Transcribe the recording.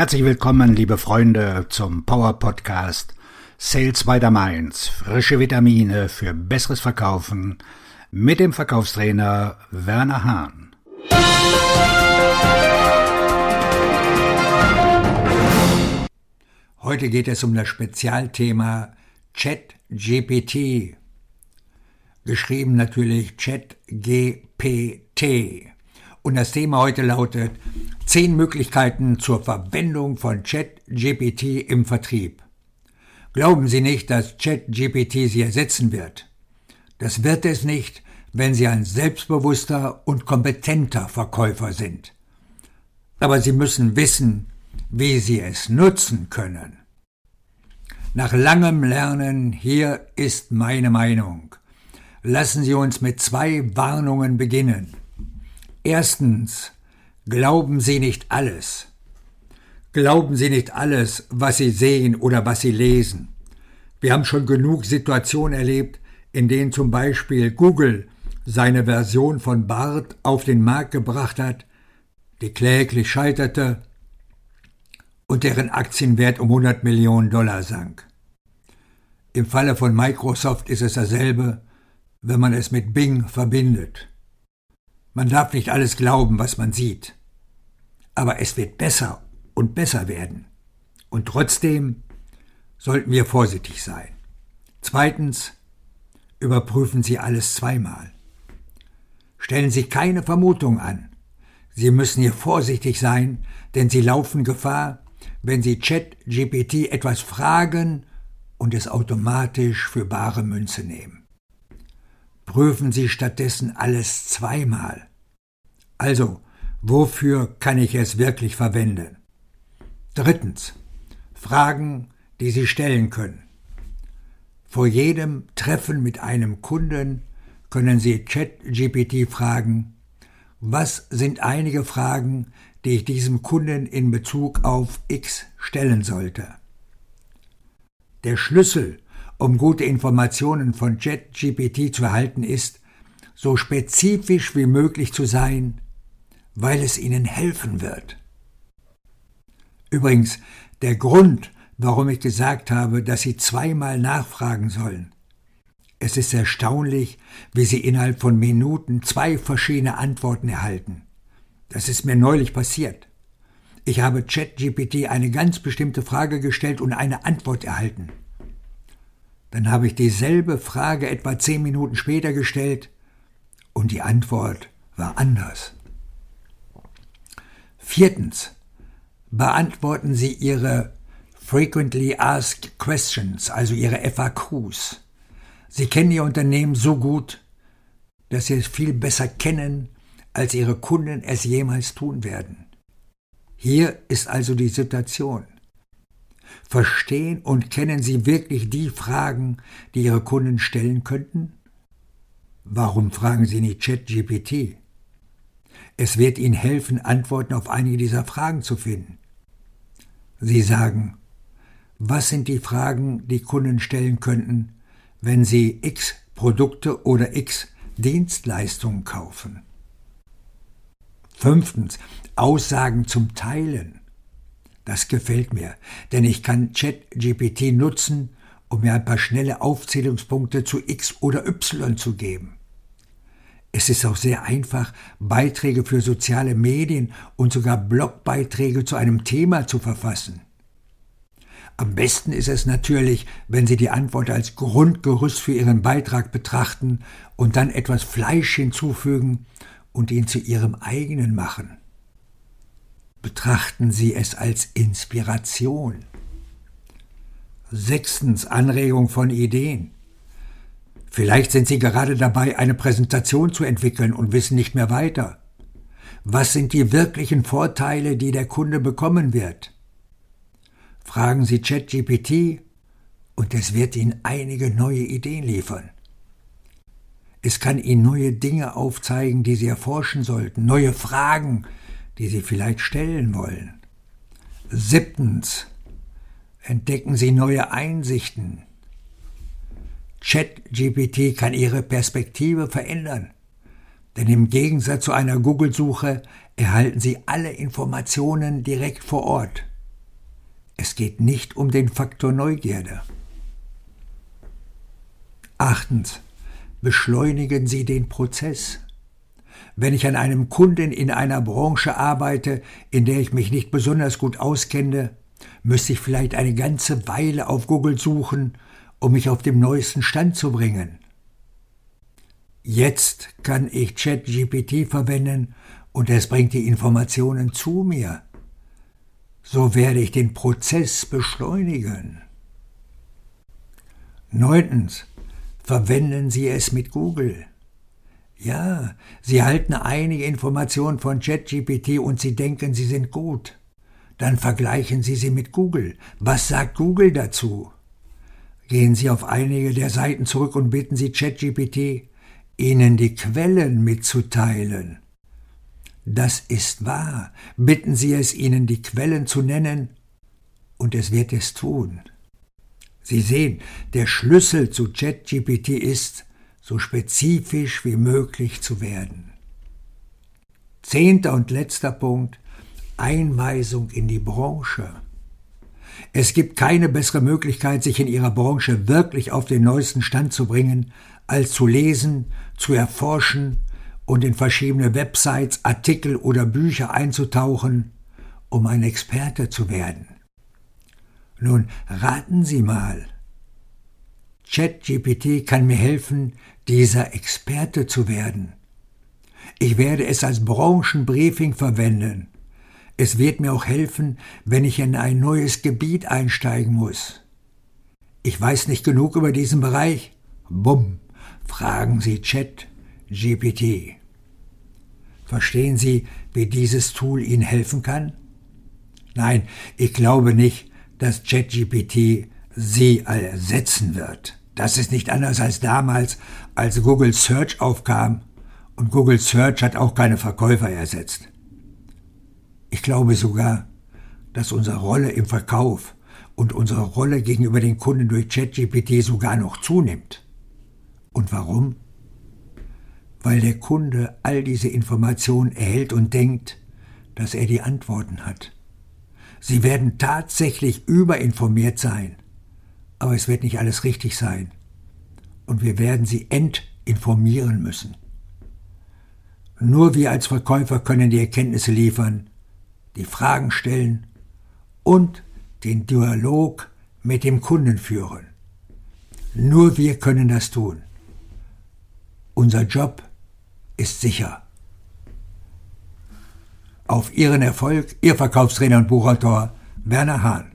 Herzlich willkommen, liebe Freunde, zum Power Podcast Sales by the Mainz. Frische Vitamine für besseres Verkaufen mit dem Verkaufstrainer Werner Hahn. Heute geht es um das Spezialthema Chat GPT. Geschrieben natürlich Chat GPT. Und das Thema heute lautet Zehn Möglichkeiten zur Verwendung von ChatGPT im Vertrieb. Glauben Sie nicht, dass ChatGPT Sie ersetzen wird. Das wird es nicht, wenn Sie ein selbstbewusster und kompetenter Verkäufer sind. Aber Sie müssen wissen, wie Sie es nutzen können. Nach langem Lernen, hier ist meine Meinung. Lassen Sie uns mit zwei Warnungen beginnen. Erstens, glauben Sie nicht alles. Glauben Sie nicht alles, was Sie sehen oder was Sie lesen. Wir haben schon genug Situationen erlebt, in denen zum Beispiel Google seine Version von BART auf den Markt gebracht hat, die kläglich scheiterte und deren Aktienwert um 100 Millionen Dollar sank. Im Falle von Microsoft ist es dasselbe, wenn man es mit Bing verbindet. Man darf nicht alles glauben, was man sieht. Aber es wird besser und besser werden. Und trotzdem sollten wir vorsichtig sein. Zweitens, überprüfen Sie alles zweimal. Stellen Sie keine Vermutung an. Sie müssen hier vorsichtig sein, denn Sie laufen Gefahr, wenn Sie ChatGPT etwas fragen und es automatisch für bare Münze nehmen prüfen Sie stattdessen alles zweimal. Also, wofür kann ich es wirklich verwenden? Drittens. Fragen, die Sie stellen können. Vor jedem Treffen mit einem Kunden können Sie ChatGPT fragen, was sind einige Fragen, die ich diesem Kunden in Bezug auf X stellen sollte? Der Schlüssel um gute Informationen von ChatGPT zu erhalten, ist, so spezifisch wie möglich zu sein, weil es ihnen helfen wird. Übrigens, der Grund, warum ich gesagt habe, dass Sie zweimal nachfragen sollen. Es ist erstaunlich, wie Sie innerhalb von Minuten zwei verschiedene Antworten erhalten. Das ist mir neulich passiert. Ich habe ChatGPT eine ganz bestimmte Frage gestellt und eine Antwort erhalten. Dann habe ich dieselbe Frage etwa zehn Minuten später gestellt und die Antwort war anders. Viertens. Beantworten Sie Ihre Frequently Asked Questions, also Ihre FAQs. Sie kennen Ihr Unternehmen so gut, dass Sie es viel besser kennen, als Ihre Kunden es jemals tun werden. Hier ist also die Situation. Verstehen und kennen Sie wirklich die Fragen, die Ihre Kunden stellen könnten? Warum fragen Sie nicht ChatGPT? Es wird Ihnen helfen, Antworten auf einige dieser Fragen zu finden. Sie sagen, was sind die Fragen, die Kunden stellen könnten, wenn sie X Produkte oder X Dienstleistungen kaufen? Fünftens, Aussagen zum Teilen. Das gefällt mir, denn ich kann ChatGPT nutzen, um mir ein paar schnelle Aufzählungspunkte zu X oder Y zu geben. Es ist auch sehr einfach, Beiträge für soziale Medien und sogar Blogbeiträge zu einem Thema zu verfassen. Am besten ist es natürlich, wenn Sie die Antwort als Grundgerüst für Ihren Beitrag betrachten und dann etwas Fleisch hinzufügen und ihn zu Ihrem eigenen machen. Betrachten Sie es als Inspiration. Sechstens Anregung von Ideen. Vielleicht sind Sie gerade dabei, eine Präsentation zu entwickeln und wissen nicht mehr weiter. Was sind die wirklichen Vorteile, die der Kunde bekommen wird? Fragen Sie ChatGPT und es wird Ihnen einige neue Ideen liefern. Es kann Ihnen neue Dinge aufzeigen, die Sie erforschen sollten, neue Fragen, die Sie vielleicht stellen wollen. Siebtens. Entdecken Sie neue Einsichten. ChatGPT kann Ihre Perspektive verändern. Denn im Gegensatz zu einer Google-Suche erhalten Sie alle Informationen direkt vor Ort. Es geht nicht um den Faktor Neugierde. Achtens. Beschleunigen Sie den Prozess. Wenn ich an einem Kunden in einer Branche arbeite, in der ich mich nicht besonders gut auskenne, müsste ich vielleicht eine ganze Weile auf Google suchen, um mich auf dem neuesten Stand zu bringen. Jetzt kann ich ChatGPT verwenden und es bringt die Informationen zu mir. So werde ich den Prozess beschleunigen. Neuntens. Verwenden Sie es mit Google. Ja, Sie halten einige Informationen von ChatGPT und Sie denken, sie sind gut. Dann vergleichen Sie sie mit Google. Was sagt Google dazu? Gehen Sie auf einige der Seiten zurück und bitten Sie ChatGPT, Ihnen die Quellen mitzuteilen. Das ist wahr. Bitten Sie es, Ihnen die Quellen zu nennen, und es wird es tun. Sie sehen, der Schlüssel zu ChatGPT ist, so spezifisch wie möglich zu werden. Zehnter und letzter Punkt Einweisung in die Branche. Es gibt keine bessere Möglichkeit, sich in ihrer Branche wirklich auf den neuesten Stand zu bringen, als zu lesen, zu erforschen und in verschiedene Websites, Artikel oder Bücher einzutauchen, um ein Experte zu werden. Nun raten Sie mal. ChatGPT kann mir helfen, dieser Experte zu werden. Ich werde es als Branchenbriefing verwenden es wird mir auch helfen, wenn ich in ein neues Gebiet einsteigen muss. Ich weiß nicht genug über diesen Bereich. Bumm, fragen Sie Chat GPT. Verstehen Sie, wie dieses Tool Ihnen helfen kann? Nein, ich glaube nicht, dass ChatGPT Sie ersetzen wird. Das ist nicht anders als damals, als Google Search aufkam und Google Search hat auch keine Verkäufer ersetzt. Ich glaube sogar, dass unsere Rolle im Verkauf und unsere Rolle gegenüber den Kunden durch ChatGPT sogar noch zunimmt. Und warum? Weil der Kunde all diese Informationen erhält und denkt, dass er die Antworten hat. Sie werden tatsächlich überinformiert sein, aber es wird nicht alles richtig sein. Und wir werden sie entinformieren müssen. Nur wir als Verkäufer können die Erkenntnisse liefern, die Fragen stellen und den Dialog mit dem Kunden führen. Nur wir können das tun. Unser Job ist sicher. Auf Ihren Erfolg, Ihr Verkaufstrainer und Buchautor Werner Hahn.